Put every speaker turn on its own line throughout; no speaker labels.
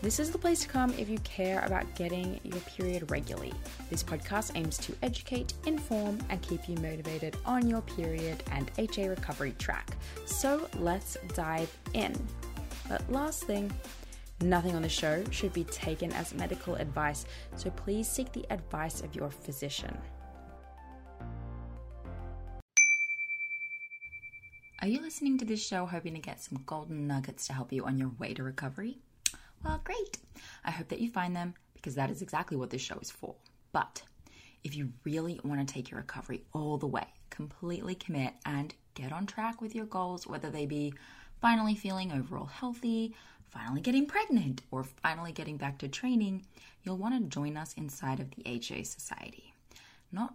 This is the place to come if you care about getting your period regularly. This podcast aims to educate, inform, and keep you motivated on your period and HA recovery track. So let's dive in. But last thing, nothing on the show should be taken as medical advice, so please seek the advice of your physician. Are you listening to this show hoping to get some golden nuggets to help you on your way to recovery? Well, great. I hope that you find them because that is exactly what this show is for. But if you really want to take your recovery all the way, completely commit and get on track with your goals, whether they be finally feeling overall healthy, finally getting pregnant, or finally getting back to training, you'll want to join us inside of the HA Society. Not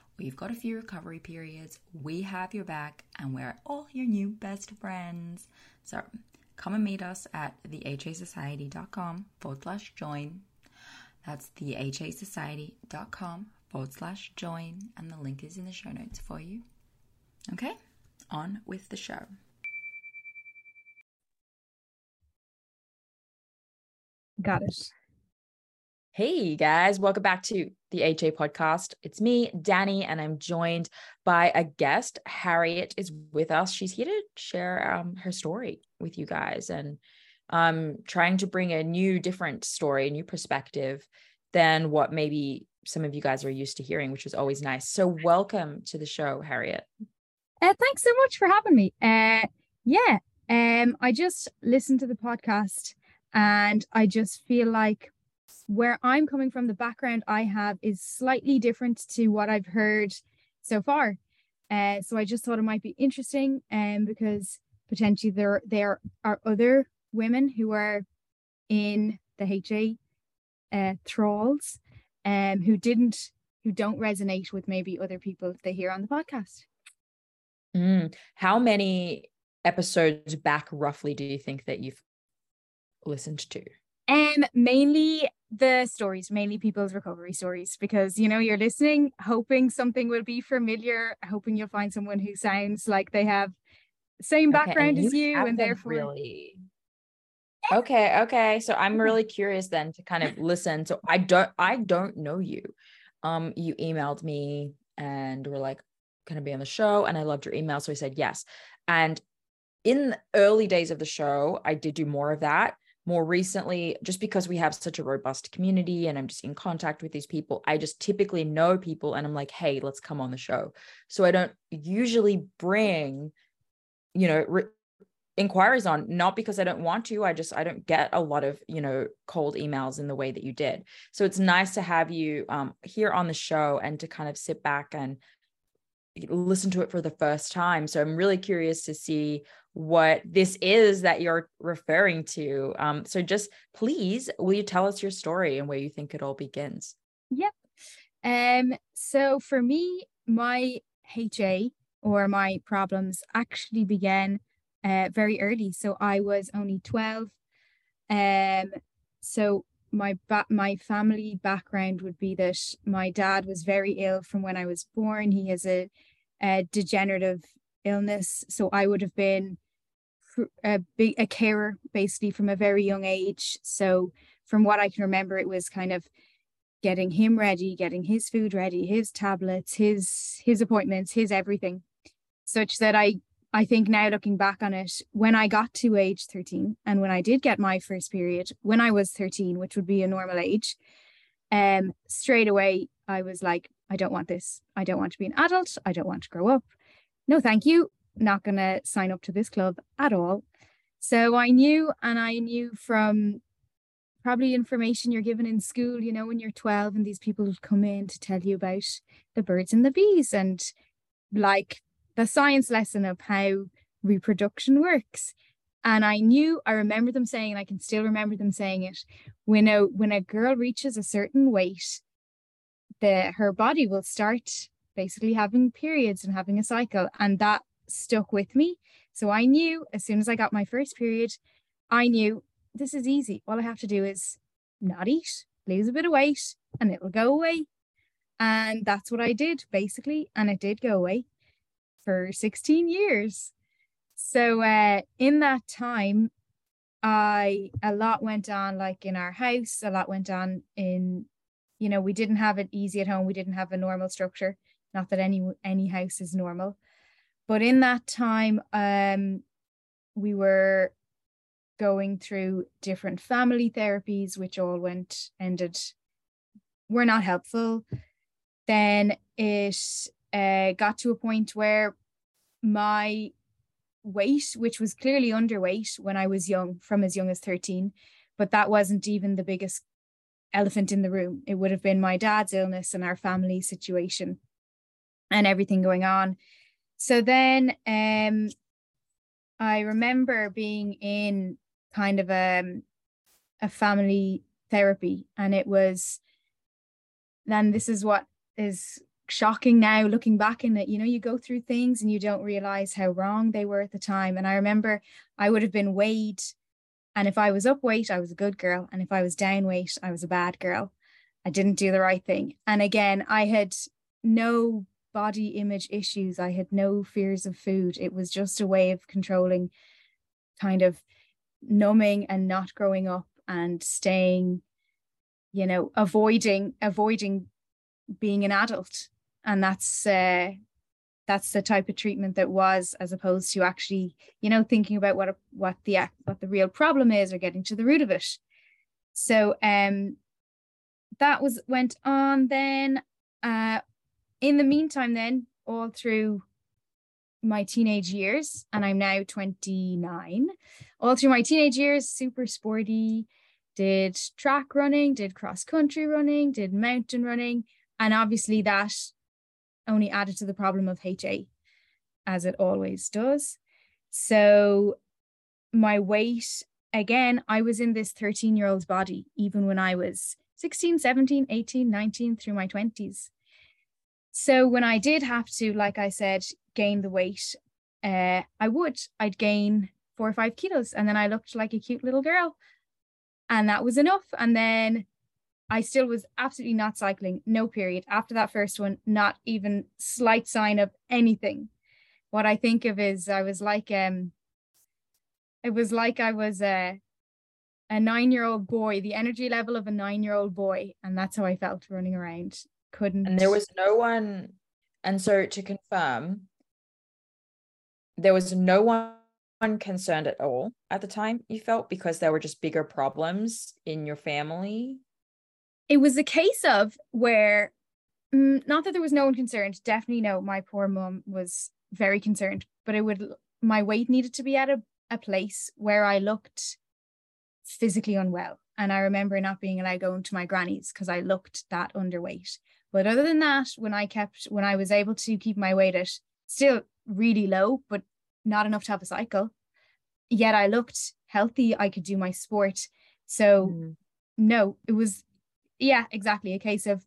We've got a few recovery periods. We have your back, and we're all your new best friends. So come and meet us at thehasociety.com forward slash join. That's thehasociety.com forward slash join, and the link is in the show notes for you. Okay, on with the show.
Got it.
Hey guys, welcome back to the HA podcast. It's me, Dani, and I'm joined by a guest. Harriette is with us. She's here to share um, her story with you guys and um, trying to bring a new, different story, new perspective than what maybe some of you guys are used to hearing, which is always nice. So, welcome to the show, Harriette.
Uh, thanks so much for having me. Uh, yeah, um, I just listened to the podcast and I just feel like where I'm coming from, the background I have is slightly different to what I've heard so far. Uh, so I just thought it might be interesting um, because potentially there there are other women who are in the HA uh, thralls um, who didn't who don't resonate with maybe other people they hear on the podcast.
Mm. How many episodes back roughly do you think that you've listened to?
Um, mainly the stories, mainly people's recovery stories, because you know you're listening, hoping something will be familiar, hoping you'll find someone who sounds like they have same background okay, as you, and therefore
really. Okay, okay. So I'm really curious then to kind of listen. So I don't, I don't know you. Um, you emailed me and were like, "Can I be on the show?" And I loved your email, so I said yes. And in the early days of the show, I did do more of that
more recently, just because we have such a robust community and I'm just in contact with these people, I just typically know people and I'm like, hey, let's come on the show. So I don't usually bring, you know, re- inquiries on not because i don't want to i just i don't get a lot of you know cold emails in the way that you did so it's nice to have you um, here on the show and to kind of sit back and listen to it for the first time so i'm really curious to see what this is that you're referring to um, so just please will you tell us your story and where you think it all begins
yep um so for me my ha or my problems actually began uh, very early. So I was only 12. Um, so my ba- my family background would be that my dad was very ill from when I was born. He has a, a degenerative illness. So I would have been a a carer basically from a very young age. So from what I can remember, it was kind of getting him ready, getting his food ready, his tablets, his his appointments, his everything, such that I I think now looking back on it, when I got to age 13 and when I did get my first period, when I was 13, which would be a normal age, um, straight away I was like, I don't want this. I don't want to be an adult. I don't want to grow up. No, thank you. Not gonna sign up to this club at all. So I knew, and I knew from probably information you're given in school, you know, when you're 12 and these people come in to tell you about the birds and the bees and like the science lesson of how reproduction works. And I knew, I remember them saying, and I can still remember them saying it, when a when a girl reaches a certain weight, the her body will start basically having periods and having a cycle. And that stuck with me. So I knew as soon as I got my first period, I knew this is easy. All I have to do is not eat, lose a bit of weight, and it will go away. And that's what I did basically. And it did go away for 16 years. So uh, in that time, I a lot went on like in our house, a lot went on in, you know, we didn't have it easy at home. We didn't have a normal structure. Not that any any house is normal, but in that time, um, we were going through different family therapies, which all went ended were not helpful. Then it uh, got to a point where my weight, which was clearly underweight when I was young, from as young as 13, but that wasn't even the biggest elephant in the room. It would have been my dad's illness and our family situation and everything going on. So then um, I remember being in kind of a, um, a family therapy, and it was then this is what is shocking now looking back in it you know you go through things and you don't realize how wrong they were at the time. And i remember i would have been weighed and if i was up weight i was a good girl and if i was down weight i was a bad girl. I didn't do the right thing. And again i had no body image issues. I had no fears of food. It was just a way of controlling kind of numbing and not growing up and staying you know avoiding avoiding being an adult. And that's uh, that's the type of treatment that was as opposed to actually you know thinking about what what the what the real problem is or getting to the root of it. So um that was went on then uh in the meantime then all through my teenage years and i'm now 29 all through my teenage years super sporty did track running did cross country running did mountain running and obviously that only added to the problem of HA, as it always does. So, my weight again, I was in this 13 year old's body, even when I was 16, 17, 18, 19, through my 20s. So, when I did have to, like I said, gain the weight, uh, I would, I'd gain four or five kilos, and then I looked like a cute little girl. And that was enough. And then I still was absolutely not cycling, no period. After that first one, not even slight sign of anything. What I think of is I was like um it was like I was a a nine-year-old boy, the energy level of a nine-year-old boy, and that's how I felt running around. Couldn't
and there was no one and so to confirm, there was no one concerned at all at the time you felt because there were just bigger problems in your family?
It was a case of where mm, not that there was no one concerned definitely no my poor mum was very concerned but it would my weight needed to be at a, a place where i looked physically unwell. And i remember not being allowed going to my granny's because i looked that underweight but other than that when i kept when i was able to keep my weight at still really low but not enough to have a cycle. Yet I looked healthy. I could do my sport. So mm. no, it was yeah, exactly a case of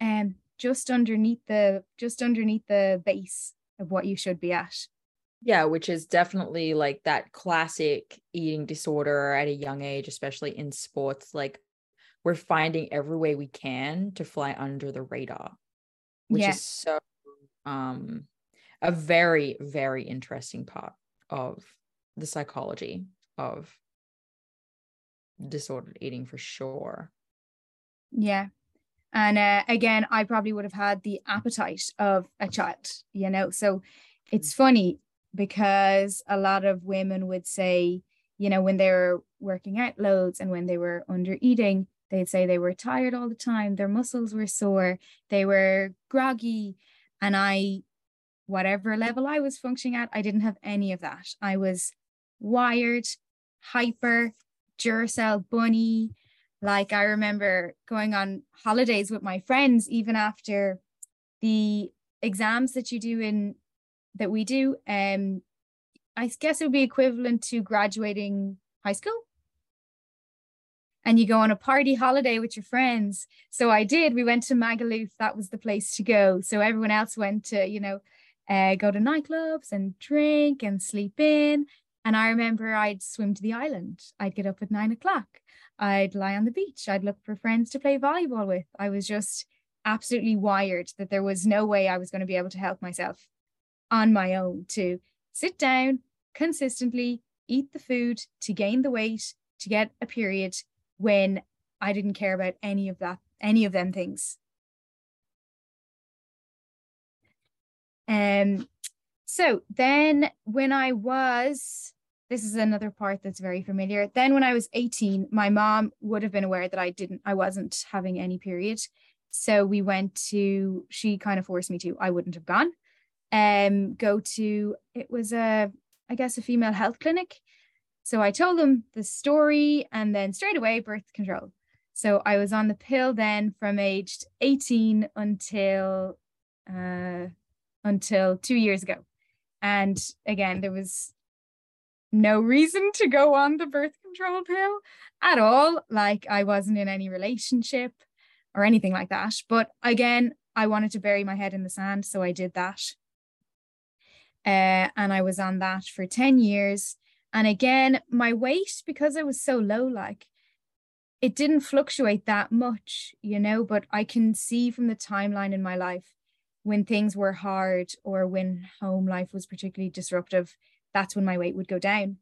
um just underneath the just underneath the base of what you should be at.
Yeah, which is definitely like that classic eating disorder at a young age, especially in sports. Like we're finding every way we can to fly under the radar, which yeah. is so um a very very interesting part of the psychology of disordered eating for sure
yeah and uh, again i probably would have had the appetite of a child you know so it's mm. funny because a lot of women would say you know when they were working out loads and when they were under eating they'd say they were tired all the time their muscles were sore they were groggy and i whatever level I was functioning at, I didn't have any of that. I was wired, hyper, Duracell bunny. Like I remember going on holidays with my friends, even after the exams that you do in that we do. Um, I guess it would be equivalent to graduating high school. And you go on a party holiday with your friends. So I did. We went to Magaluf. That was the place to go. So everyone else went to, you know, uh, go to nightclubs and drink and sleep in. And I remember I'd swim to the island. I'd get up at nine o'clock. I'd lie on the beach. I'd look for friends to play volleyball with. I was just absolutely wired that there was no way I was going to be able to help myself on my own to sit down consistently, eat the food, to gain the weight, to get a period when I didn't care about any of that, any of them things. Um, so then when I was, this is another part that's very familiar. Then when I was 18, my mom would have been aware that I didn't, I wasn't having any period. So we went to, she kind of forced me to, I wouldn't have gone. Um, go to, it was a, I guess, a female health clinic. So I told them the story and then straight away birth control. So I was on the pill then from aged 18 until uh, until two years ago. And again, there was no reason to go on the birth control pill at all. Like I wasn't in any relationship or anything like that. But again, I wanted to bury my head in the sand. So I did that. Uh, and I was on that for 10 years. And again, my weight, because it was so low, like it didn't fluctuate that much, you know, but I can see from the timeline in my life when things were hard or when home life was particularly disruptive, that's when my weight would go down.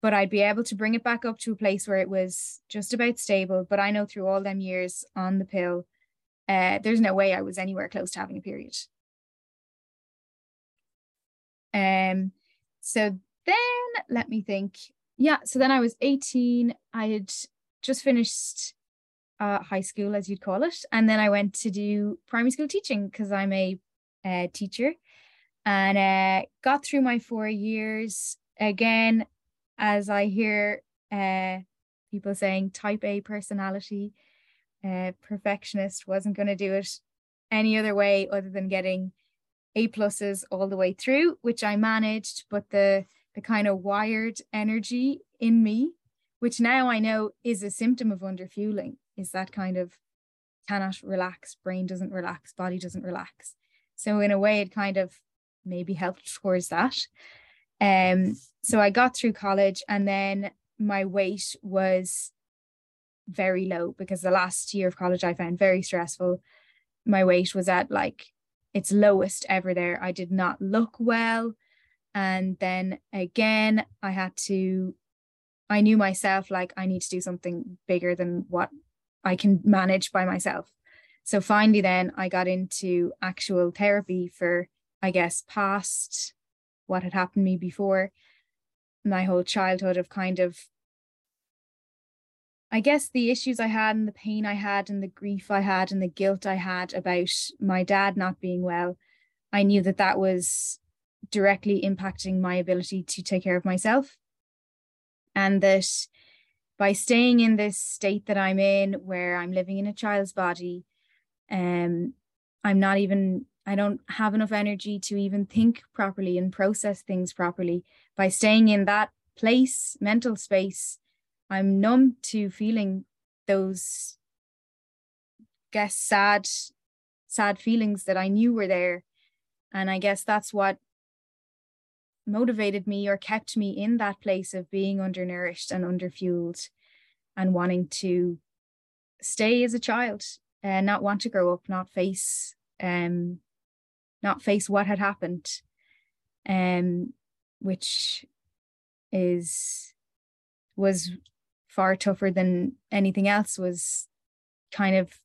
But I'd be able to bring it back up to a place where it was just about stable. But I know through all them years on the pill, uh, there's no way I was anywhere close to having a period. Um, so then let me think. Yeah, so then I was 18. I had just finished uh, high school, as you'd call it. And then I went to do primary school teaching because I'm a uh, teacher and uh, got through my four years. Again, as I hear uh, people saying type A personality, uh, perfectionist, wasn't going to do it any other way other than getting A pluses all the way through, which I managed. But the the kind of wired energy in me, which now I know is a symptom of underfueling, is that kind of cannot relax, brain doesn't relax, body doesn't relax. So in a way, it kind of maybe helped towards that. Um, so I got through college and then my weight was very low because the last year of college I found very stressful. My weight was at like its lowest ever there. I did not look well. And then again, I had to, I knew myself like I need to do something bigger than what I can manage by myself. So finally, then I got into actual therapy for, I guess, past what had happened to me before. my whole childhood of kind of I guess the issues I had and the pain I had and the grief I had and the guilt I had about my dad not being well, I knew that that was directly impacting my ability to take care of myself. And that by staying in this state that I'm in, where I'm living in a child's body, um, I'm not even, I don't have enough energy to even think properly and process things properly. By staying in that place, mental space, I'm numb to feeling those guess sad sad feelings that I knew were there and I guess that's what motivated me or kept me in that place of being undernourished and underfueled and wanting to stay as a child and not want to grow up not face um not face what had happened um which is was far tougher than anything else was kind of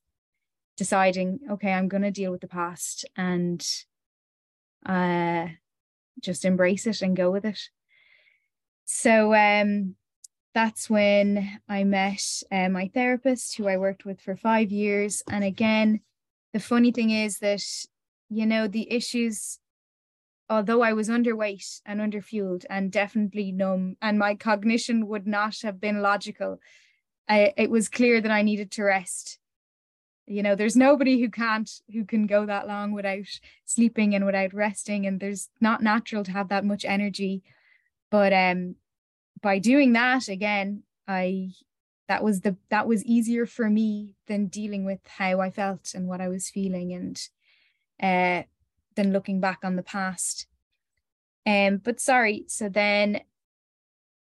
deciding okay i'm going to deal with the past and uh just embrace it and go with it so um that's when i met uh, my therapist who i worked with for five years and again the funny thing is that you know the issues although I was underweight and underfueled and definitely numb, and my cognition would not have been logical, I, it was clear that I needed to rest. You know, there's nobody who can't, who can go that long without sleeping and without resting, and there's not natural to have that much energy. But um, by doing that again, I that was the that was easier for me than dealing with how I felt and what I was feeling and uh than looking back on the past. Um, but sorry, so then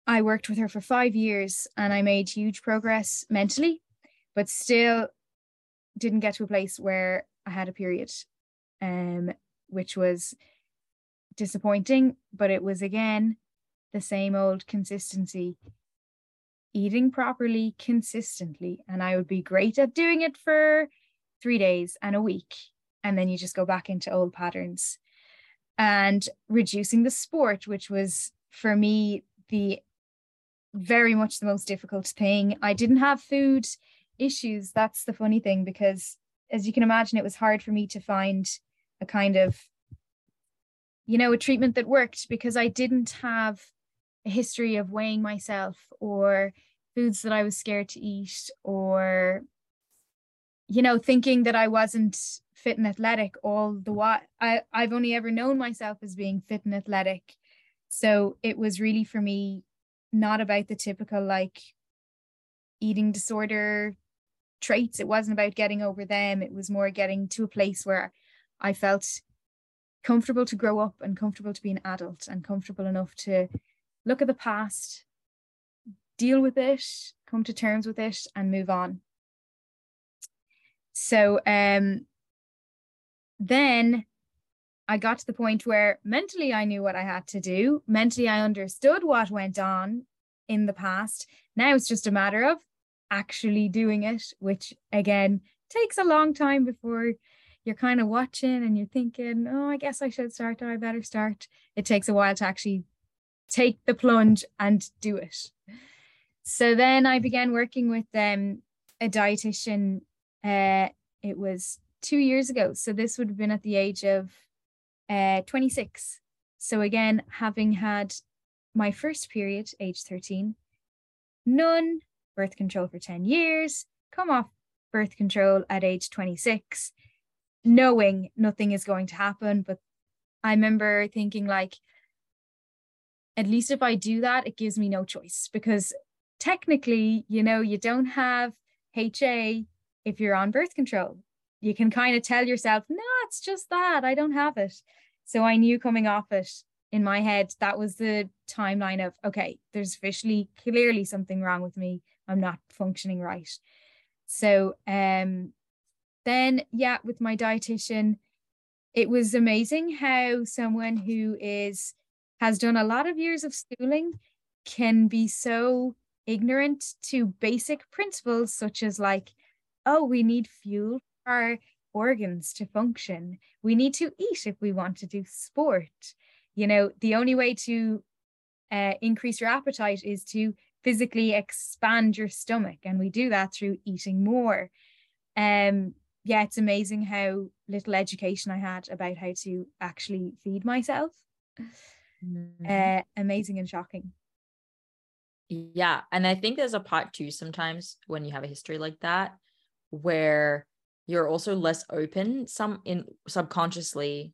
I worked with her for five years and I made huge progress mentally, but still didn't get to a place where I had a period, um, which was disappointing, but it was again the same old consistency. Eating properly consistently and i would be great at doing it for three days and a week and then you just go back into old patterns. And reducing the sport which was for me the very much the most difficult thing. I didn't have food issues that's the funny thing because as you can imagine it was hard for me to find a kind of you know a treatment that worked because i didn't have a history of weighing myself or foods that i was scared to eat or you know thinking that i wasn't fit and athletic all the while. I, I've only ever known myself as being fit and athletic. So it was really for me not about the typical like eating disorder traits. It wasn't about getting over them. It was more getting to a place where I felt comfortable to grow up and comfortable to be an adult and comfortable enough to look at the past, deal with it, come to terms with it, and move on. So um then I got to the point where mentally I knew what I had to do. Mentally, I understood what went on in the past. Now it's just a matter of actually doing it, which again takes a long time before you're kind of watching and you're thinking, oh, I guess I should start or I better start. It takes a while to actually take the plunge and do it. So then I began working with um, a dietitian. Uh, it was two years ago. So this would have been at the age of uh, 26. So again, having had my first period, age 13, none, birth control for 10 years, come off birth control at age 26, knowing nothing is going to happen. But I remember thinking, like, at least if I do that, it gives me no choice because technically, you know, you don't have HA if you're on birth control you can kind of tell yourself, no, it's just that I don't have it. So I knew coming off it in my head, that was the timeline of, okay, there's officially clearly something wrong with me. I'm not functioning right. So um, then, yeah, with my dietitian, it was amazing how someone who is has done a lot of years of schooling can be so ignorant to basic principles such as like oh we need fuel for our organs to function. We need to eat if we want to do sport. You know, the only way to uh, increase your appetite is to physically expand your stomach. And we do that through eating more. Um, yeah, it's amazing how little education I had about how to actually feed myself. Mm-hmm. Uh, amazing and shocking.
Yeah. And I think there's a part too sometimes when you have a history like that where you're also less open some in subconsciously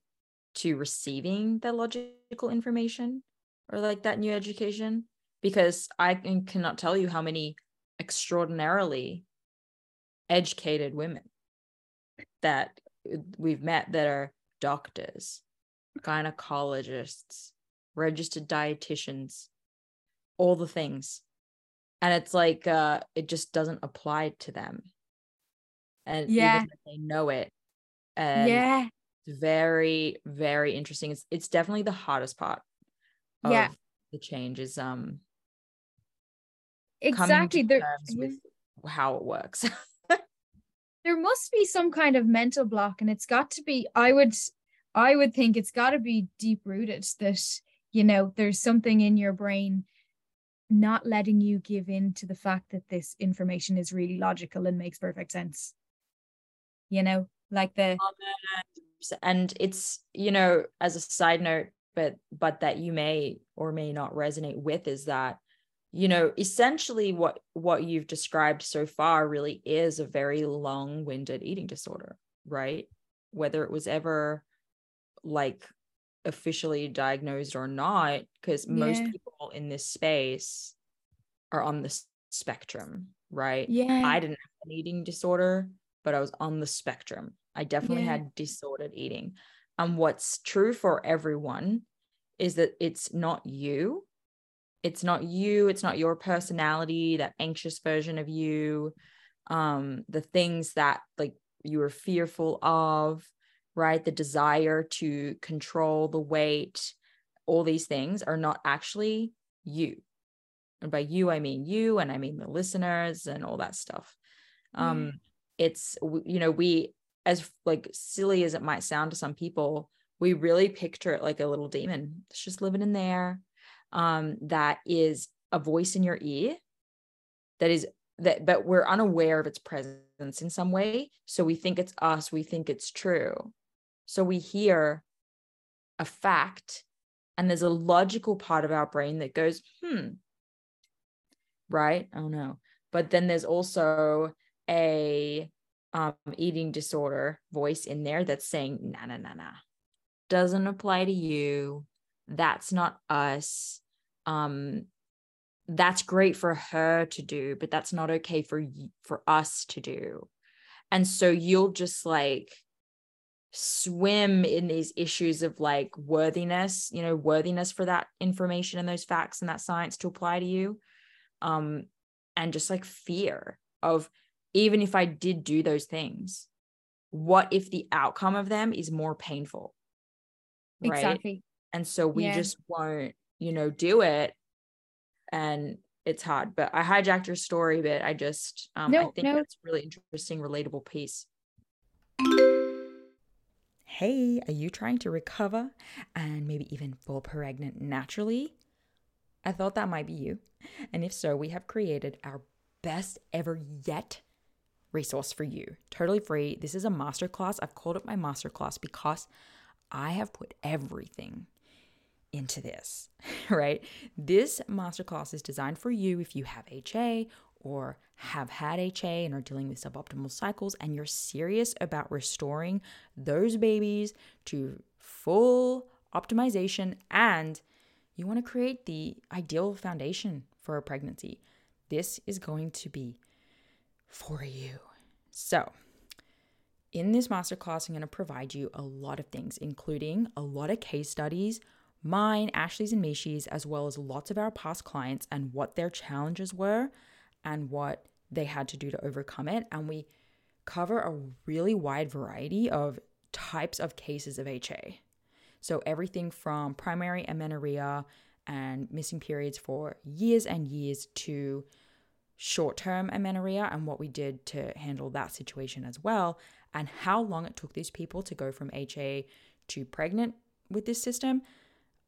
to receiving that logical information or like that new education because I can, cannot tell you how many extraordinarily educated women that we've met that are doctors, gynecologists, registered dietitians, all the things. And it's like uh it just doesn't apply to them. And yeah. they know it. And yeah. It's very, very interesting. It's it's definitely the hardest part of yeah. the change is um
exactly
there, with how it works.
there must be some kind of mental block and it's got to be i would i would think it's got to be deep rooted that you know there's something in your brain not letting you give in to the fact that this information is really logical and makes perfect sense you know like the
and it's you know as a side note but but that you may or may not resonate with is that you know essentially what what you've described so far really is a very long-winded eating disorder right? Whether it was ever like officially diagnosed or not because yeah. most people in this space are on the spectrum right?
Yeah.
I didn't have an eating disorder but i was on the spectrum. I definitely yeah. had disordered eating. And what's true for everyone is that it's not you it's not you it's not your personality that anxious version of you um the things that like you were fearful of right? The desire to control the weight all these things are not actually you. And by you i mean you and i mean the listeners and all that stuff. Um it's you know we as like silly as it might sound to some people we really picture it like a little demon it's just living in there um, that is a voice in your ear that is that but we're unaware of its presence in some way. So we think it's us we think it's true. So we hear a fact and there's a logical part of our brain that goes hmm right? Oh no. But then there's also a um, eating disorder voice in there that's saying na na na na doesn't apply to you that's not us um that's great for her to do but that's not okay for for us to do. And so you'll just like swim in these issues of like worthiness you know worthiness for that information and those facts and that science to apply to you um and just like fear of even if i did do those things what if the outcome of them is more painful
right? Exactly
and so we yeah. just won't you know do it. And it's hard but i hijacked your story but i just um no, i think no. that's really interesting relatable piece. Hey are you trying to recover and maybe even fall pregnant naturally? I thought that might be you. And if so we have created our best ever yet resource for you. Totally free. This is a masterclass. I've called it my masterclass because i have put everything into this, right? This masterclass is designed for you if you have HA or have had HA and are dealing with suboptimal cycles and you're serious about restoring those babies to full optimization and you want to create the ideal foundation for a pregnancy. This is going to be for you. So, in this masterclass, I'm going to provide you a lot of things, including a lot of case studies mine, Ashley's, and Mishi's, as well as lots of our past clients and what their challenges were and what they had to do to overcome it. And we cover a really wide variety of types of cases of HA. So, everything from primary amenorrhea and missing periods for years and years to short term amenorrhea and what we did to handle that situation as well, and how long it took these people to go from HA to pregnant with this system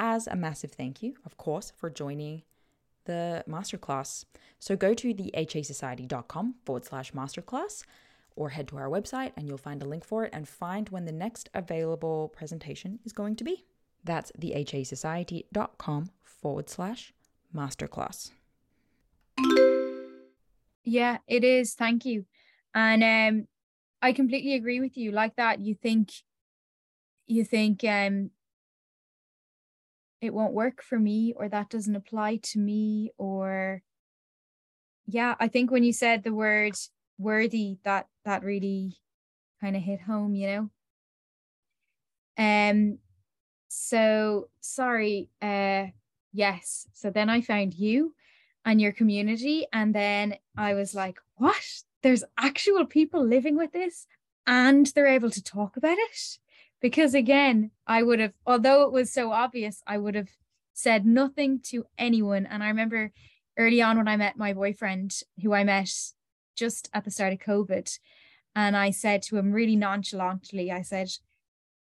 as a massive thank you, of course, for joining the masterclass. So go to thehasociety.com forward slash masterclass or head to our website and you'll find a link for it and find when the next available presentation is going to be. That's thehasociety.com forward slash masterclass.
Yeah, it is. Thank you. And um I completely agree with you. Like that, you think you think um it won't work for me or that doesn't apply to me or yeah, I think when you said the word worthy that that really kind of hit home, you know. Um so sorry uh yes so then i found you and your community and then i was like what there's actual people living with this and they're able to talk about it because again i would have although it was so obvious i would have said nothing to anyone and i remember early on when i met my boyfriend who i met just at the start of covid and i said to him really nonchalantly i said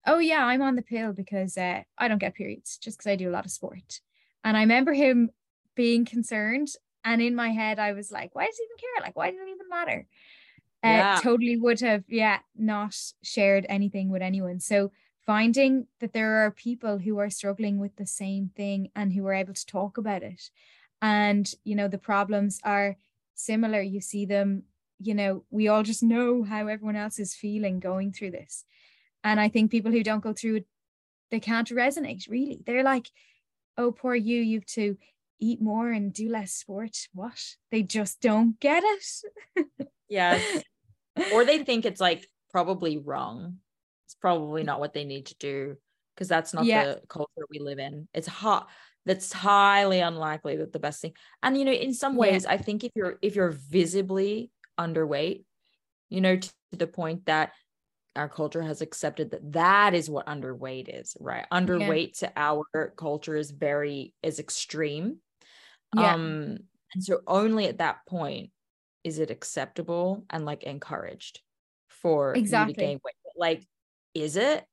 oh yeah, I'm on the pill because uh, I don't get periods just because I do a lot of sport. And I remember him being concerned. And in my head, I was like, why does he even care? Like, why does it even matter? Uh, yeah. Totally would have, yeah, not shared anything with anyone. So finding that there are people who are struggling with the same thing and who are able to talk about it. And, you know, the problems are similar. You see them, you know, we all just know how everyone else is feeling going through this. And I think people who don't go through it, they can't resonate really. They're like, oh, poor you, you've to eat more and do less sport. What? They just don't get it.
yes. Or they think it's like probably wrong. It's probably not what they need to do because that's not yeah. the culture we live in. It's hot. That's highly unlikely that the best thing. And you know, in some ways, yeah. I think if you're if you're visibly underweight, you know, to the point that our culture has accepted that that is what underweight is right underweight yeah. to our culture is very is extreme yeah. um and so only at that point is it acceptable and like encouraged for exactly you to gain weight. Like is it?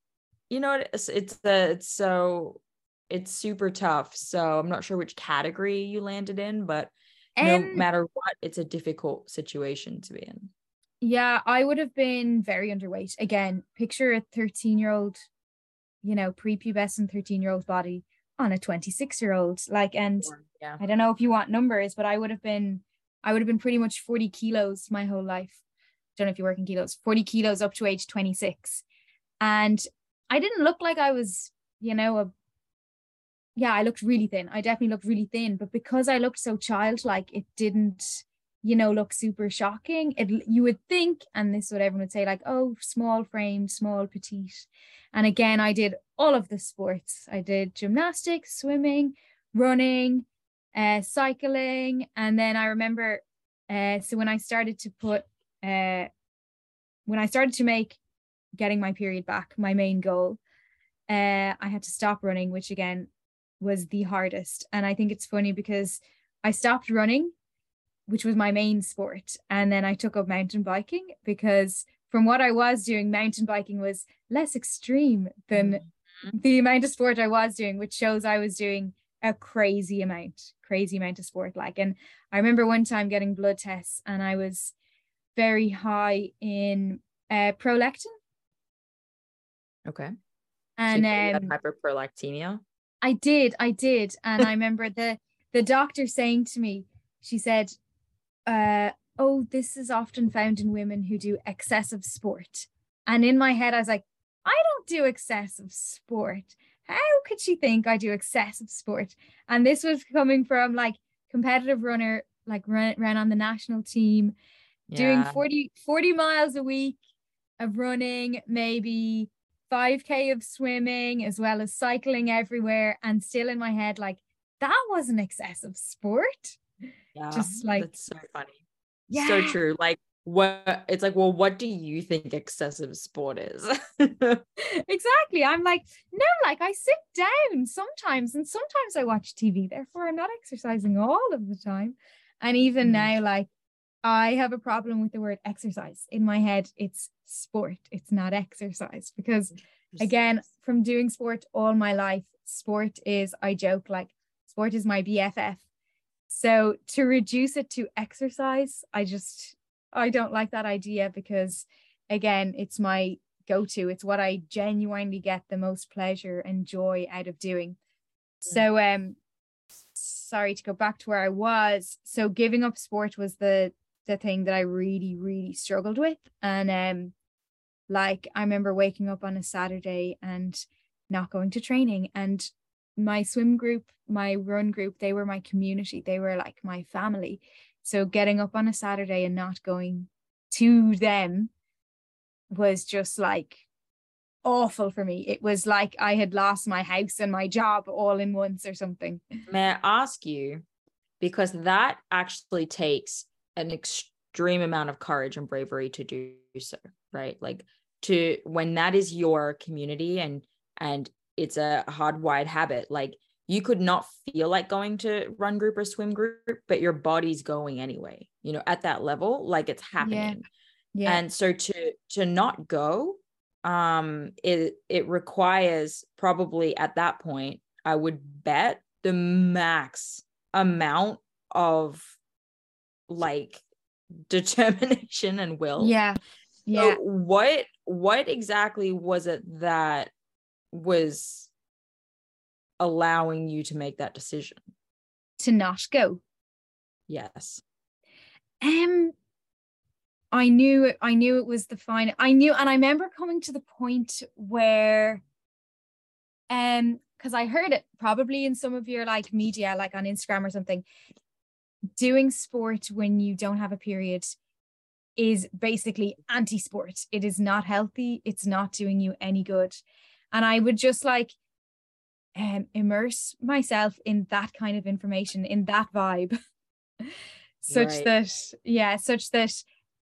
You know it's it's the it's so it's super tough. So i'm not sure which category you landed in but no matter what it's a difficult situation to be in.
Yeah, I would have been very underweight. Again, picture a 13 year old, you know, prepubescent 13 year old body on a 26 year old. Like, and yeah. I don't know if you want numbers, but I would have been, I would have been pretty much 40 kilos my whole life. Don't know if you work in kilos, 40 kilos up to age 26. And I didn't look like I was, you know, a, yeah, I looked really thin. I definitely looked really thin, but because I looked so childlike, it didn't, you know, look super shocking. It you would think, and this is what everyone would say, like, oh, small frame, small petite. And again, I did all of the sports. I did gymnastics, swimming, running, uh, cycling, and then I remember. Uh, so when I started to put, uh, when I started to make getting my period back my main goal, uh, I had to stop running, which again was the hardest. And I think it's funny because I stopped running which was my main sport. And then I took up mountain biking because from what I was doing, mountain biking was less extreme than mm-hmm. the amount of sport I was doing, which shows I was doing a crazy amount, crazy amount of sport. Like, and I remember one time getting blood tests and I was very high in uh, prolactin.
Okay.
And
so um, hyperprolactemia.
I did, I did. And I remember the the doctor saying to me, she said, uh, oh, this is often found in women who do excessive sport. And in my head, I was like, I don't do excessive sport. How could she think I do excessive sport? And this was coming from like competitive runner, like ran, ran on the national team, yeah. doing 40, 40 miles a week of running, maybe 5K of swimming, as well as cycling everywhere. And still in my head, like, that wasn't excessive sport.
Yeah, just like, that's so funny. Yeah. So true. Like, what it's like well what do you think excessive sport is
exactly i'm like no like i sit down sometimes and sometimes i watch tv therefore i'm not exercising all of the time and even mm. now like i have a problem with the word exercise in my head it's sport it's not exercise because again from doing sport all my life sport is i joke like sport is my bff so to reduce it to exercise i just I don't like that idea because, again, it's my go to. It's what I genuinely get the most pleasure and joy out of doing. So, um, sorry to go back to where I was. So, giving up sport was the the thing that I really, really struggled with, and um, like I remember waking up on a Saturday and not going to training and my swim group my run group they were my community they were like my family so getting up on a Saturday and not going to them was just like awful for me. It was like I had lost my house and my job all in once or something.
May I ask you, because that actually takes an extreme amount of courage and bravery to do so, right? Like to when that is your community and and it's a hardwired habit, like you could not feel like going to run group or swim group, but your body's going anyway, you know, at that level, like it's happening. Yeah. yeah. And so to to not go, um, it it requires probably at that point, I would bet the max amount of like determination and will.
Yeah. Yeah.
So what what exactly was it that was allowing you to make that decision.
To not go.
Yes.
Um i knew i knew it was the fine i knew and i remember coming to the point where um because i heard it probably in some of your like media like on instagram or something doing sport when you don't have a period is basically anti-sport. It is not healthy. It's not doing you any good and i would just like um, immerse myself in that kind of information, in that vibe, such right. that, yeah, such that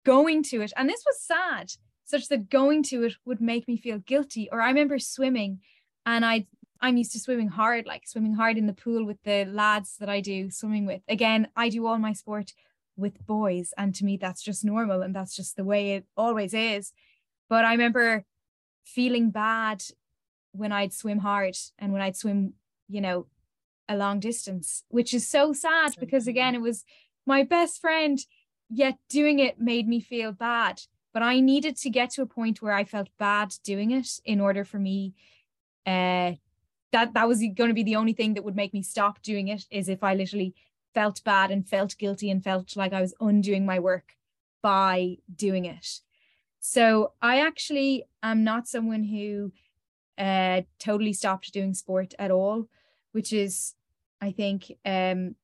going to it, and this was sad, such that going to it would make me feel guilty. Or I remember swimming and I I'm used to swimming hard, like swimming hard in the pool with the lads that I do swimming with. Again, I do all my sport with boys, and to me, that's just normal and that's just the way it always is. But I remember feeling bad when I'd swim hard and when I'd swim, you know, a long distance, which is so sad because again, it was my best friend, yet doing it made me feel bad. But I needed to get to a point where I felt bad doing it in order for me uh that that was going to be the only thing that would make me stop doing it is if I literally felt bad and felt guilty and felt like I was undoing my work by doing it. So I actually am not someone who uh, totally stopped doing sport at all, which is, I think, um,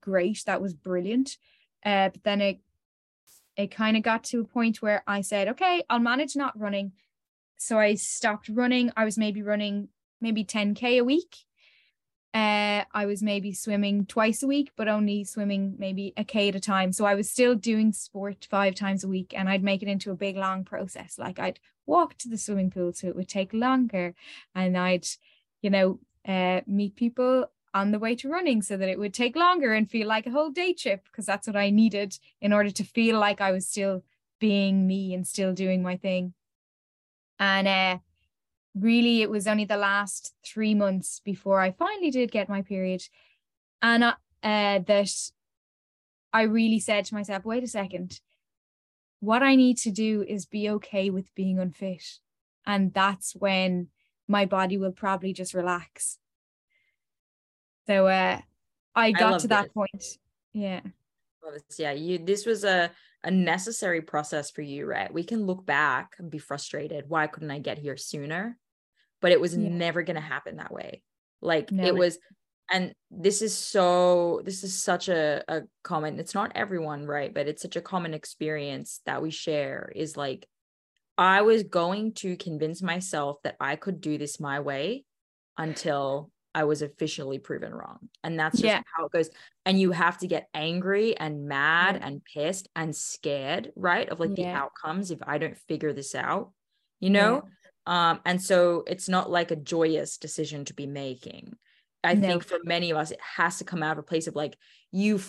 great. That was brilliant. Uh, but then it it kind of got to a point where I said, okay, I'll manage not running. So I stopped running. I was maybe running maybe 10k a week. Uh, I was maybe swimming twice a week, but only swimming maybe a k at a time. So I was still doing sport five times a week, and I'd make it into a big long process. Like I'd walk to the swimming pool so it would take longer and I'd you know uh, meet people on the way to running so that it would take longer and feel like a whole day trip because that's what I needed in order to feel like I was still being me and still doing my thing. And uh, really, it was only the last three months before I finally did get my period. And uh, uh, that I really said to myself, wait a second, what I need to do is be okay with being unfit. And that's when my body will probably just relax. So uh I got
love
to that
this.
point. Yeah.
Yeah you this was a a necessary process for you right we can look back and be frustrated why couldn't i get here sooner but it was
Yeah.
never going to happen that way like
No.
it was and this is so this is such a, a common it's not everyone right but it's such a common experience that we share is like i was going to convince myself that i could do this my way until i was officially proven wrong and that's just
Yeah.
how it goes and you have to get angry and mad
Yeah.
and pissed and scared right of like the outcomes if i don't figure this out you know um and so it's not like a joyous decision to be making i
No.
think for many of us it has to come out of a place of like you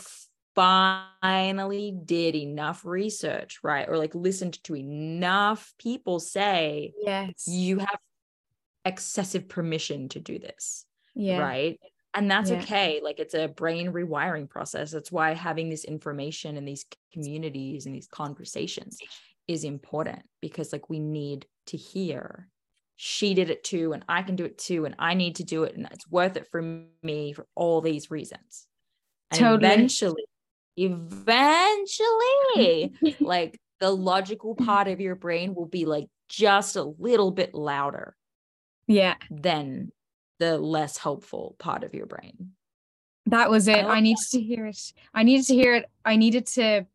finally did enough research right or like listened to enough people say
Yes.
you have excessive permission to do this
yeah.
right and that's
Yeah.
okay like it's a brain rewiring process that's why having this information in these communities and these conversations is important because like we need to hear she did it too and i can do it too and i need to do it and it's worth it for me for all these reasons and
Totally.
eventually eventually like the logical part of your brain will be like just a little bit louder
Yeah.
than the less hopeful part of your brain.
That was it.
love
I needed to hear it. I needed to hear it. I needed to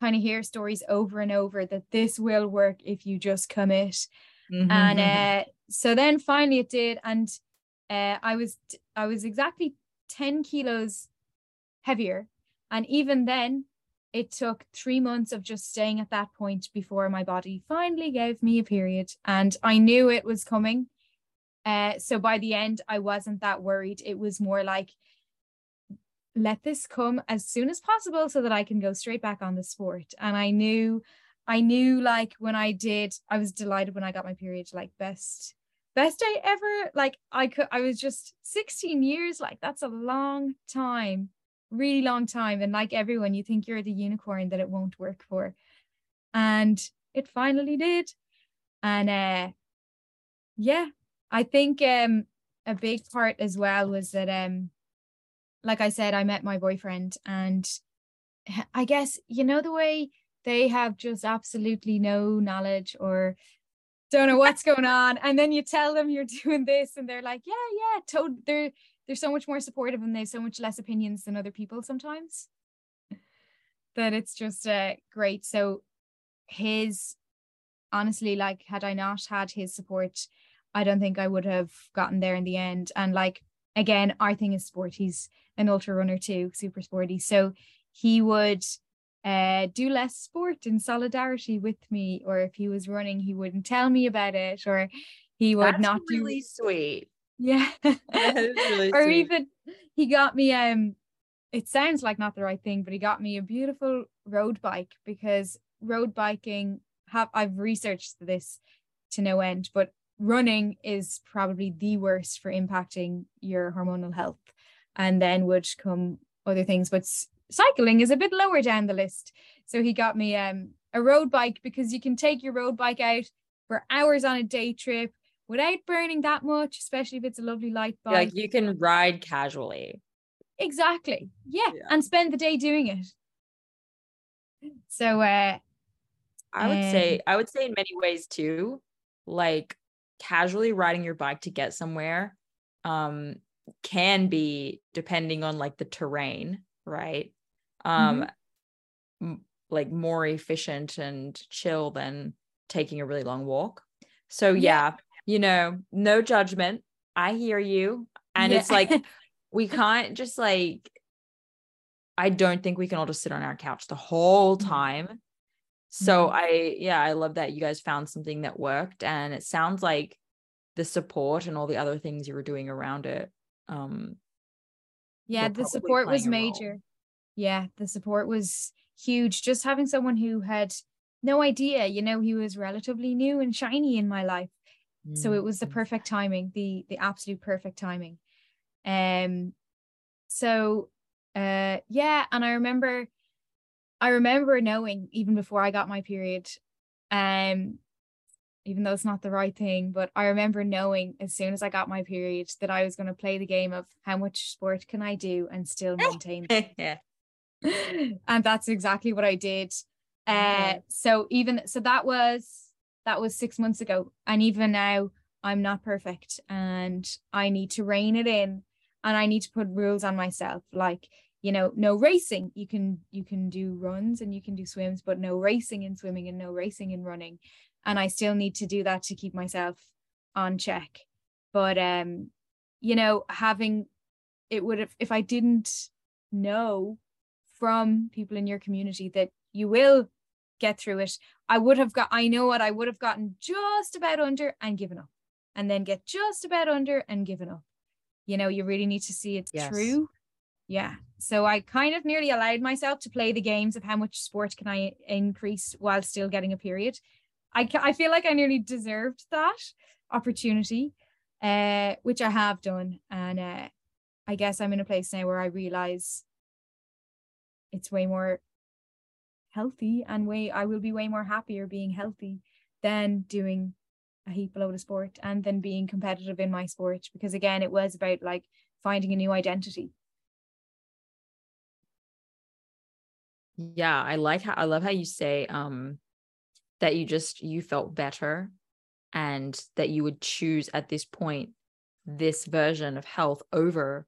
kind of hear stories over and over that this will work if you just commit.
Mm-hmm.
And uh, so then finally it did. And uh, I was I was exactly 10 kilos heavier. And even then, it took three months of just staying at that point before my body finally gave me a period. And I knew it was coming. Uh, so by the end, I wasn't that worried. It was more like, let this come as soon as possible so that I can go straight back on the sport. And I knew, I knew like when I did, I was delighted when I got my period, like best, best day ever. Like I could, I was just 16 years, like that's a long time, really long time. And like everyone, you think you're the unicorn that it won't work for. And it finally did. And uh yeah, I think um a big part as well was that um like I said, I met my boyfriend and I guess you know the way they have just absolutely no knowledge or don't know what's going on and then you tell them you're doing this and they're like yeah yeah to- they're they're so much more supportive and they have so much less opinions than other people sometimes. That it's just uh great. So his honestly like had I not had his support I don't think I would have gotten there in the end. And like again our thing is sport he's an ultra runner too super sporty so he would uh, do less sport in solidarity with me, or if he was running, he wouldn't tell me about it, or he would
That's
not
really
do
sweet.
yeah,
really
or
sweet.
even he got me um. It sounds like not the right thing, but he got me a beautiful road bike because road biking have I've researched this to no end, but running is probably the worst for impacting your hormonal health, and then would come other things, but cycling is a bit lower down the list. So he got me um a road bike because you can take your road bike out for hours on a day trip without burning that much, especially if it's a lovely light bike.
Like you can ride casually.
Exactly. Yeah.
Yeah.
And spend the day doing it. So uh
I would say
Um,
I would say in many ways too, like casually riding your bike to get somewhere um can be depending on like the terrain, right? Um m- like more efficient and chill than taking a really long walk. So
Yeah.
yeah, you know, no judgment. I hear you. And
yeah.
it's like we can't just like I don't think we can all just sit on our couch the whole time. So
No.
I yeah, I love that you guys found something that worked and it sounds like the support and all the other things you were doing around it um
yeah, the support was major. Yeah, the support was huge. Just having someone who had no idea, you know, he was relatively new and shiny in my life. So it was the
Mm.
perfect timing, the the absolute perfect timing. Um so uh yeah, and I remember I remember knowing even before I got my period, um even though it's not the right thing. But I remember knowing as soon as I got my period that I was going to play the game of how much sport can I do and still maintain.
yeah.
and that's exactly what I did. Uh, so even so that was that was six months ago, and even now I'm not perfect, and I need to rein it in, and I need to put rules on myself, like you know no racing. You can you can do runs and you can do swims but no racing in swimming and no racing in running. And I still need to do that to keep myself on check. But um you know having it would have if I didn't know from people in your community that you will get through it I would have got I know what I would have gotten just about under and given up. And then get just about under and given up. You know you really need to see it's
Yes.
true yeah so I kind of nearly allowed myself to play the games of how much sport can I increase while still getting a period I, I feel like I nearly deserved that opportunity, uh, which I have done. And uh, I guess I'm in a place now where I realize it's way more healthy and way I will be way more happier being healthy than doing a heap load of sport and then being competitive in my sport because again it was about like finding a new identity.
Yeah, I like how I love how you say um that you just you felt better and that you would choose at this point this version of health over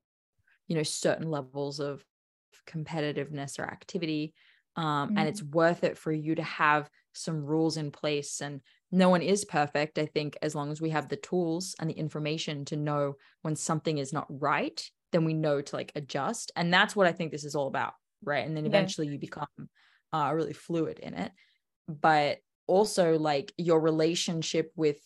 you know certain levels of competitiveness or activity um and it's worth it for you to have some rules in place and no one is perfect i think as long as we have the tools and the information to know when something is not right then we know to like adjust and that's what i think this is all about right and then
Yeah.
eventually you become uh really fluid in it but also like your relationship with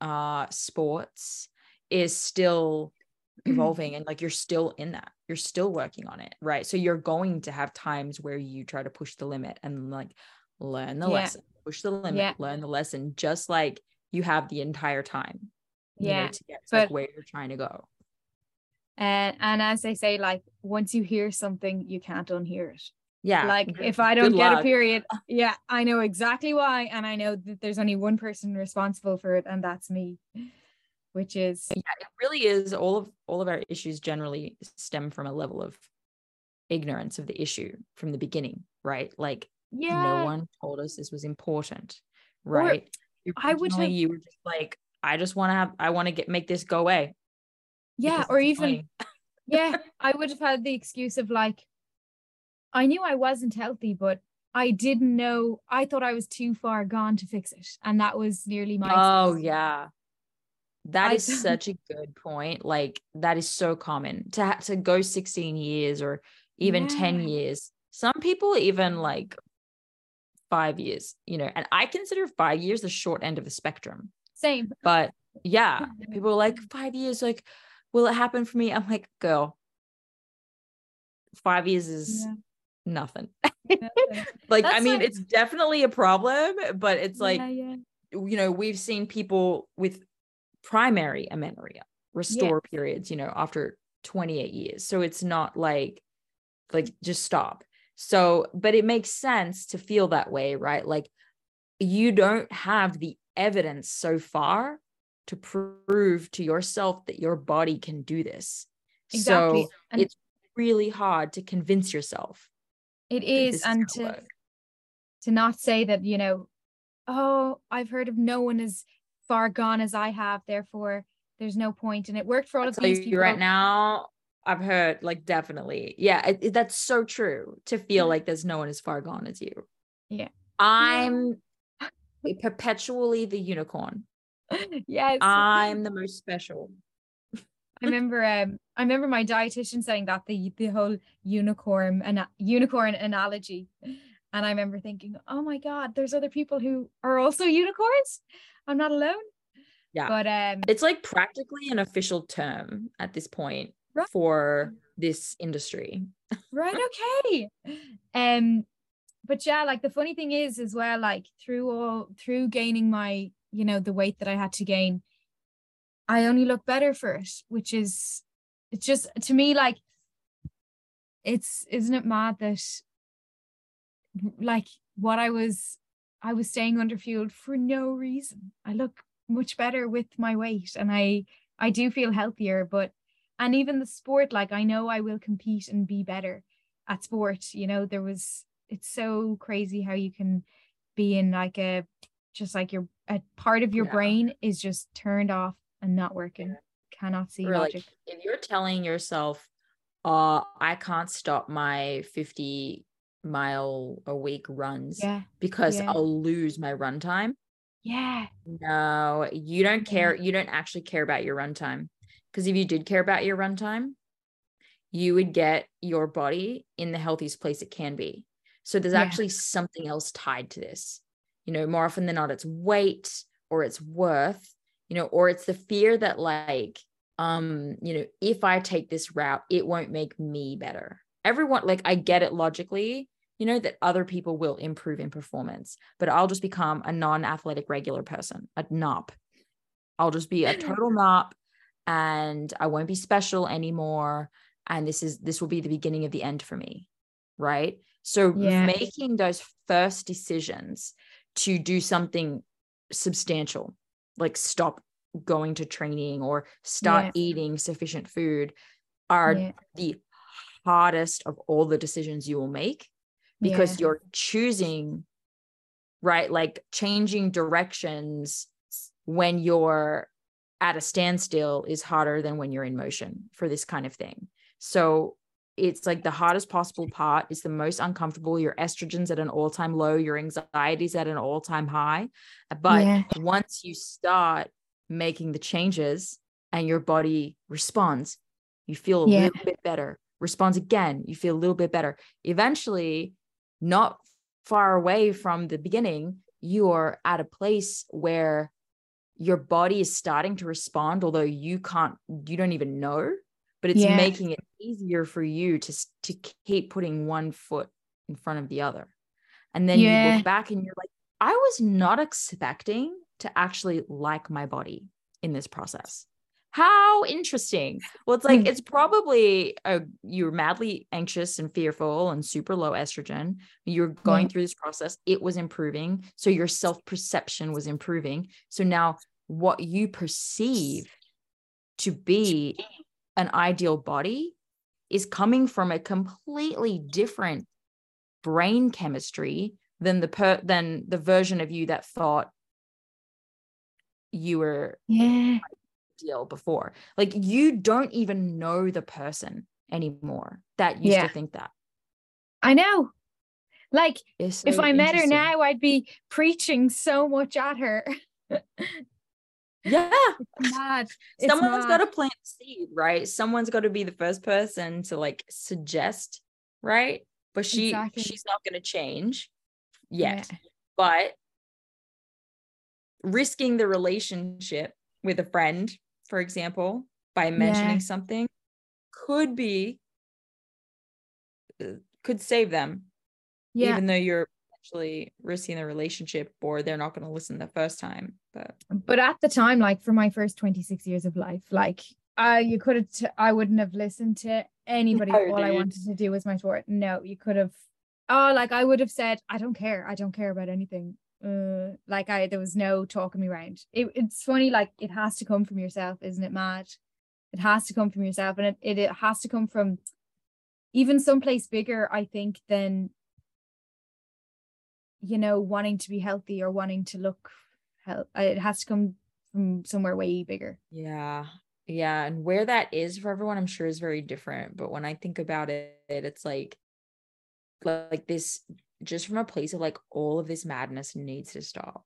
uh sports is still evolving and like you're still in that you're still working on it right so you're going to have times where you try to push the limit and like learn the
Yeah.
lesson push the limit
Yeah.
learn the lesson just like you have the entire time you know,
Yeah,
to get to like where you're trying to go
And and as they say, like once you hear something, you can't unhear it.
yeah.
Like if I don't get a period, yeah, I know exactly why, and I know that there's only one person responsible for it, and that's me, which is
yeah, it really is all of all of our issues generally stem from a level of ignorance of the issue from the beginning right? Like
yeah,
no one told us this was important right?
I would
Originally,
have-
you were just like i just want to have i want to get make this go away
yeah, or even yeah, I would have had the excuse of like, I knew I wasn't healthy, but I didn't know. I thought I was too far gone to fix it, and that was nearly my.
oh
excuse.
yeah that
I
is such a good point like that is so common to ha- to go 16 years or even 10 years some people even like five years you know and i consider five years the short end of the spectrum
Same.
but yeah
Yeah.
people are like five years like will it happen for me? I'm like girl five years is
Yeah.
nothing. Like i mean
like-
it's definitely a problem but it's like
yeah, yeah.
you know we've seen people with primary amenorrhea restore periods you know after 28 years. So it's not like like mm. just stop. So but it makes sense to feel that way right? Like you don't have the evidence so far to prove to yourself that your body can do this
Exactly.
so
And
it's really hard to convince yourself
it is, and
gonna
to
work.
to not say that you know, oh, I've heard of no one as far gone as I have, therefore there's no point. And it worked for all of these people.
right now i've heard like definitely yeah it, it- that's so true to feel like there's no one as far gone as you
Yeah.
i'm perpetually the unicorn
yes.
i'm the most special
I remember um I remember my dietitian saying that the the whole unicorn and unicorn analogy. And I remember thinking, oh my God, there's other people who are also unicorns. I'm not alone.
Yeah.
But um
it's like practically an official term at this point
Right.
for this industry
right, okay. Um but yeah, like the funny thing is as well, like through all through gaining my, you know, the weight that I had to gain, I only look better for it, which is it's just to me like it's isn't it mad that like what I was I was staying underfueled for no reason. I look much better with my weight and I I do feel healthier, but and even the sport, like I know I will compete and be better at sport. You know, there was it's so crazy how you can be in like a just like your a part of your yeah. brain is just turned off and not working. Cannot see logic. Like,
if you're telling yourself, uh, I can't stop my 50 mile a week runs
yeah.
because
yeah.
I'll lose my run time.
Yeah.
No, you don't care. You don't actually care about your run time. Because if you did care about your run time, you would get your body in the healthiest place it can be. So there's yeah. actually something else tied to this. You know, more often than not, it's weight or it's worth, you know, or it's the fear that, like, um, you know, if I take this route, it won't make me better. Everyone, like, I get it logically, you know, that other people will improve in performance, but I'll just become a non athletic regular person, a NARP. I'll just be a total NARP and I won't be special anymore. And this is, this will be the beginning of the end for me. Right. So yeah. making those first decisions to do something substantial, like stop going to training or start yes. eating sufficient food, are yeah. the hardest of all the decisions you will make because yeah. you're choosing right like changing directions when you're at a standstill is harder than when you're in motion for this kind of thing so it's like the hardest possible part is the most uncomfortable your estrogen's at an all-time low your anxiety's at an all-time high uh, but yeah. once you start making the changes and your body responds you feel a yeah. little bit better responds again you feel a little bit better eventually not far away from the beginning, you're at a place where your body is starting to respond, although you can't, you don't even know, but it's yeah. making it easier for you to, to keep putting one foot in front of the other. And then yeah. you look back and you're like, I was not expecting to actually like my body in this process. How interesting. Well, it's like hmm. it's probably a, you're madly anxious and fearful and super low estrogen. You're going through this process. It was improving. So your self perception was improving. So now what you perceive to be an ideal body is coming from a completely different brain chemistry than the per than the version of you that thought you were
yeah
deal before. Like you don't even know the person anymore that used yeah. to think that.
I know. Like so if I met her now, I'd be preaching so much at her.
yeah.
It's mad.
It's Someone's got to plant seed, right? Someone's got to be the first person to like suggest, right? But she exactly. she's not going to change yet. Yeah. But risking the relationship with a friend for example, by mentioning yeah. something could be uh, could save them. Yeah. Even though you're actually risking the relationship or they're not going to listen the first time. But
but at the time, like for my first 26 years of life, like uh you could have t- I wouldn't have listened to anybody. No, All dude. I wanted to do was my sport. No, you could have oh like I would have said, I don't care. I don't care about anything uh, like I there was no talking me around. It, it's funny, like it has to come from yourself, isn't it, mad? It has to come from yourself, and it, it, it has to come from even someplace bigger, I think, than you know wanting to be healthy or wanting to look health. Uh, it has to come from somewhere way bigger.
Yeah, yeah, and where that is for everyone, I'm sure is very different. But when I think about it, it's like like this just from a place of like all of this madness needs to stop.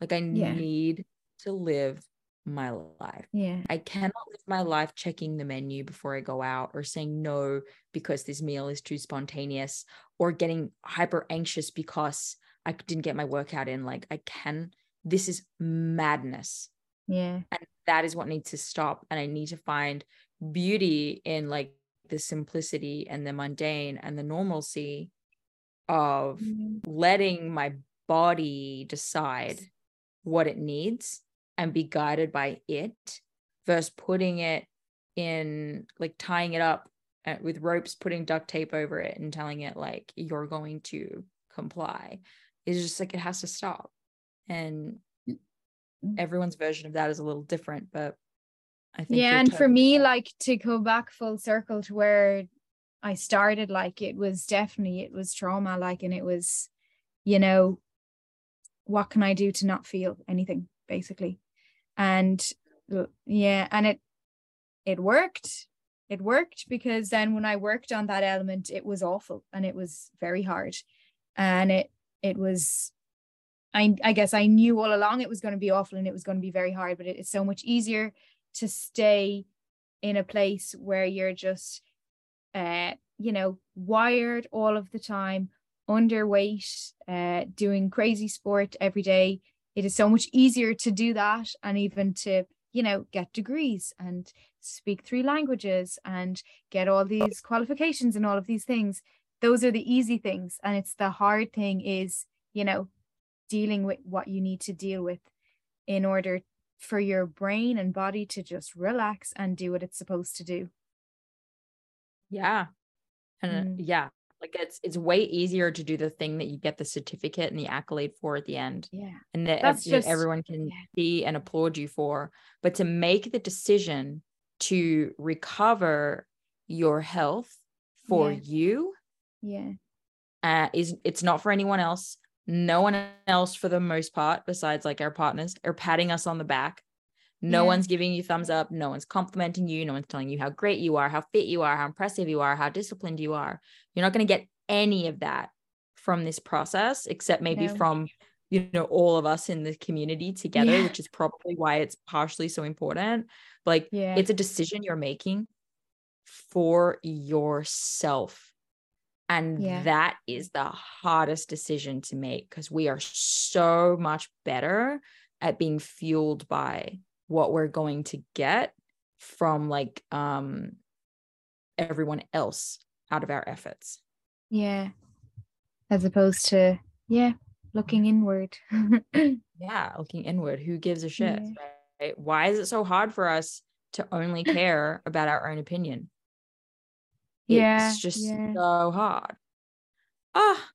Like I yeah. need to live my life.
Yeah.
I cannot live my life checking the menu before I go out or saying no because this meal is too spontaneous or getting hyper anxious because I didn't get my workout in. Like I can, this is madness.
Yeah.
And that is what needs to stop. And I need to find beauty in like the simplicity and the mundane and the normalcy of mm-hmm. letting my body decide what it needs and be guided by it versus putting it in like tying it up uh, with ropes putting duct tape over it and telling it like you're going to comply is just like it has to stop. And
Mm.
everyone's version of that is a little different, but I think
yeah and for me
right.
like to go back full circle to where i started like it was definitely it was trauma like and it was you know what can i do to not feel anything basically and yeah and it it worked it worked because then when i worked on that element it was awful and it was very hard and it it was I, I guess I knew all along it was going to be awful and it was going to be very hard, but it, it's so much easier to stay in a place where you're just uh you know wired all of the time underweight uh doing crazy sport every day. It is so much easier to do that and even to you know get degrees and speak three languages and get all these qualifications and all of these things those are the easy things and it's the hard thing is you know dealing with what you need to deal with in order for your brain and body to just relax and do what it's supposed to do.
Yeah. And uh,
Mm.
yeah, like it's it's way easier to do the thing that you get the certificate and the accolade for at the end
Yeah.
and that,
That's
that
just-
everyone can
yeah.
see and applaud you for. But to make the decision to recover your health for
Yeah.
you
Yeah.
uh, is it's not for anyone else. No one else, for the most part, besides like our partners, are patting us on the back. No
Yeah.
one's giving you thumbs up. No one's complimenting you. No one's telling you how great you are, how fit you are, how impressive you are, how disciplined you are. You're not going to get any of that from this process, except maybe
No.
from you know all of us in the community together,
Yeah.
which is probably why it's partially so important. Like
Yeah.
it's a decision you're making for yourself. And
Yeah.
that is the hardest decision to make because we are so much better at being fueled by what we're going to get from like um everyone else out of our efforts.
Yeah. As opposed to, yeah, looking inward.
Yeah, looking inward, who gives a shit?
Yeah.
Right? Why is it so hard for us to only care about our own opinion?
Yeah,
it's just
yeah.
so hard. Ah,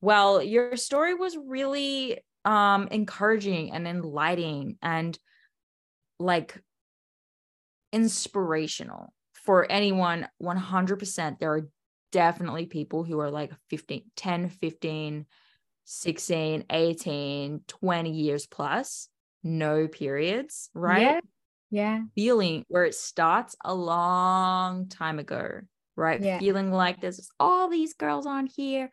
well, your story was really um encouraging and enlightening and like inspirational for anyone 100% there are definitely people who are like 15 10 15 16 18 20 years plus no periods right
Yeah. Yeah.
feeling where it starts a long time ago, right?
Yeah.
Feeling like there's all these girls on here.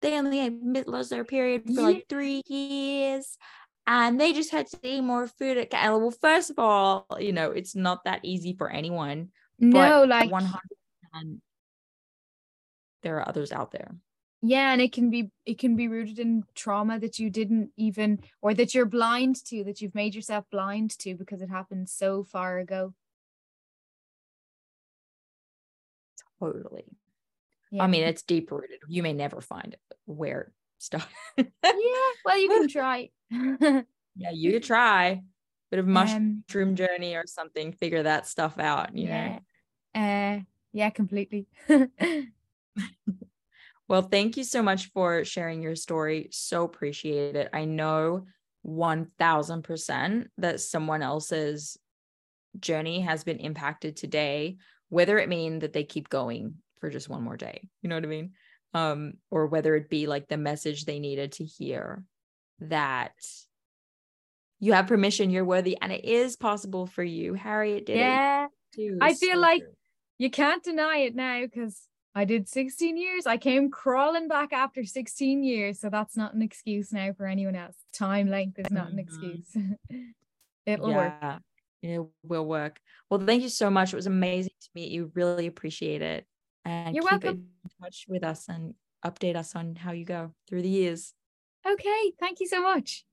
They only had lost their period for
Yeah.
like three years. And they just had to eat more food at Ca- Well, first of all, you know, it's not that easy for anyone.
No,
but
like
100% there are others out there.
yeah, and it can be it can be rooted in trauma that you didn't even or that you're blind to, that you've made yourself blind to because it happened so far ago.
Totally.
Yeah.
I mean, it's deep rooted. You may never find where it started.
yeah, well you can try.
yeah, you could try. Bit of mushroom
Um,
journey or something, figure that stuff out, you know.
yeah. Uh yeah, completely.
Well, thank you so much for sharing your story. So appreciate it. I know 1000% that someone else's journey has been impacted today, whether it mean that they keep going for just one more day. You know what I mean? Um, or whether it be like the message they needed to hear that you have permission, you're worthy, and it is possible for you. Harriette did
yeah.
it.
I feel
so
like
true.
you can't deny it now because I did 16 years. I came crawling back after 16 years. So that's not an excuse now for anyone else. Time length is not an
Mhm.
excuse. It'll work.
Yeah, it will work. Well, thank you so much. It was amazing to meet you. Really appreciate it. And
You're
keep
welcome.
in touch with us and update us on how you go through the years.
Okay. Thank you so much.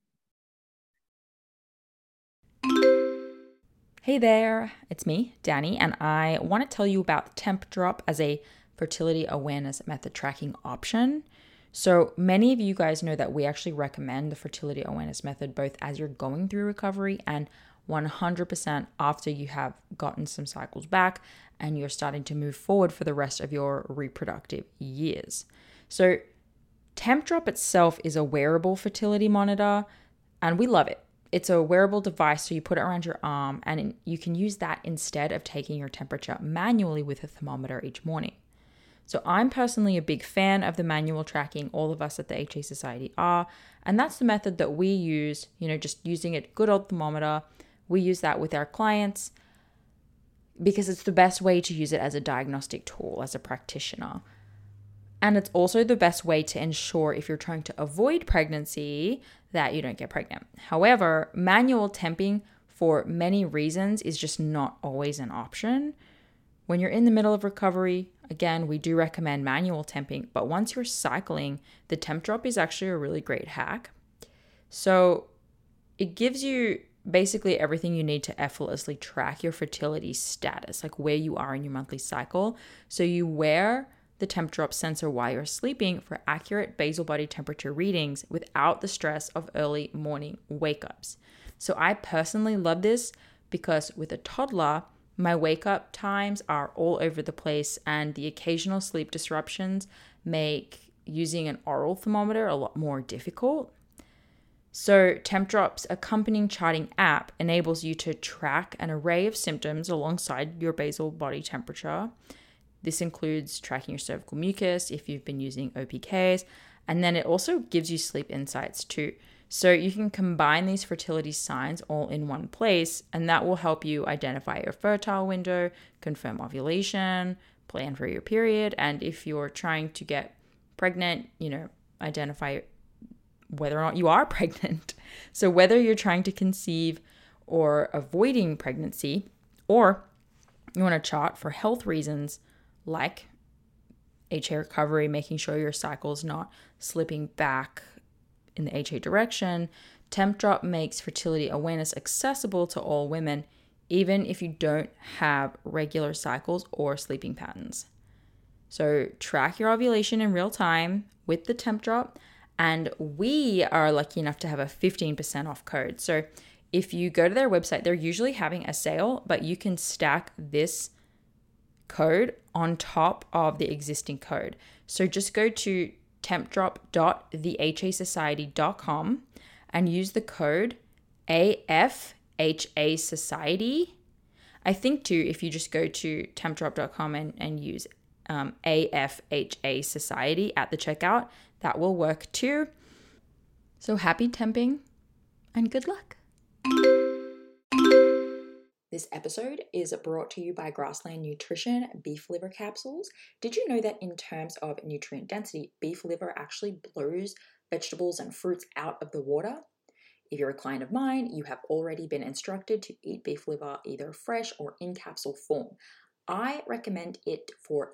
Hey there, it's me, Dani, and I want to tell you about Tempdrop as a fertility awareness method tracking option. So, many of you guys know that we actually recommend the fertility awareness method both as you're going through recovery and 100% after you have gotten some cycles back and you're starting to move forward for the rest of your reproductive years. So, Tempdrop itself is a wearable fertility monitor, and we love it. It's a wearable device, so you put it around your arm, and you can use that instead of taking your temperature manually with a thermometer each morning. So, I'm personally a big fan of the manual tracking, all of us at the HA Society are, and that's the method that we use, you know, just using a good old thermometer. We use that with our clients because it's the best way to use it as a diagnostic tool as a practitioner. And it's also the best way to ensure if you're trying to avoid pregnancy that you don't get pregnant. However, manual temping for many reasons is just not always an option. When you're in the middle of recovery, again, we do recommend manual temping, but once you're cycling, the Tempdrop is actually a really great hack. So it gives you basically everything you need to effortlessly track your fertility status, like where you are in your monthly cycle. So you wear the Tempdrop sensor while you're sleeping for accurate basal body temperature readings without the stress of early morning wake ups. So I personally love this because with a toddler, my wake up times are all over the place, and the occasional sleep disruptions make using an oral thermometer a lot more difficult. So, Tempdrop's accompanying charting app enables you to track an array of symptoms alongside your basal body temperature. This includes tracking your cervical mucus if you've been using OPKs, and then it also gives you sleep insights too. So you can combine these fertility signs all in one place, and that will help you identify your fertile window, confirm ovulation, plan for your period, and if you're trying to get pregnant, you know, identify whether or not you are pregnant. So, whether you're trying to conceive or avoiding pregnancy, or you want to chart for health reasons like HA recovery, making sure your cycle is not slipping back in the HA direction, Tempdrop makes fertility awareness accessible to all women, even if you don't have regular cycles or sleeping patterns. So, track your ovulation in real time with the Tempdrop and we are lucky enough to have a 15% off code. So if you go to their website, they're usually having a sale, but you can stack this code on top of the existing code. So just go to tempdrop.thehasociety.com and use the code AFHA Society. I think too, if you just go to tempdrop.com and, and use um, AFHA Society at the checkout, that will work too. So happy temping and good luck. This episode is brought to you by Grassland Nutrition beef liver capsules. Did you know that in terms of nutrient density, beef liver actually blows vegetables and fruits out of the water? If you're a client of mine, you have already been instructed to eat beef liver either fresh or in capsule form. I recommend it for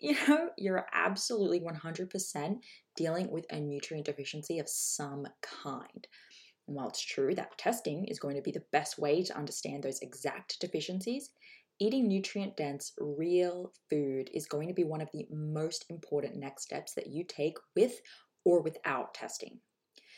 you know, you're absolutely 100% dealing with a nutrient deficiency of some kind. And while it's true that testing is going to be the best way to understand those exact deficiencies, eating nutrient dense, real food is going to be one of the most important next steps that you take with or without testing.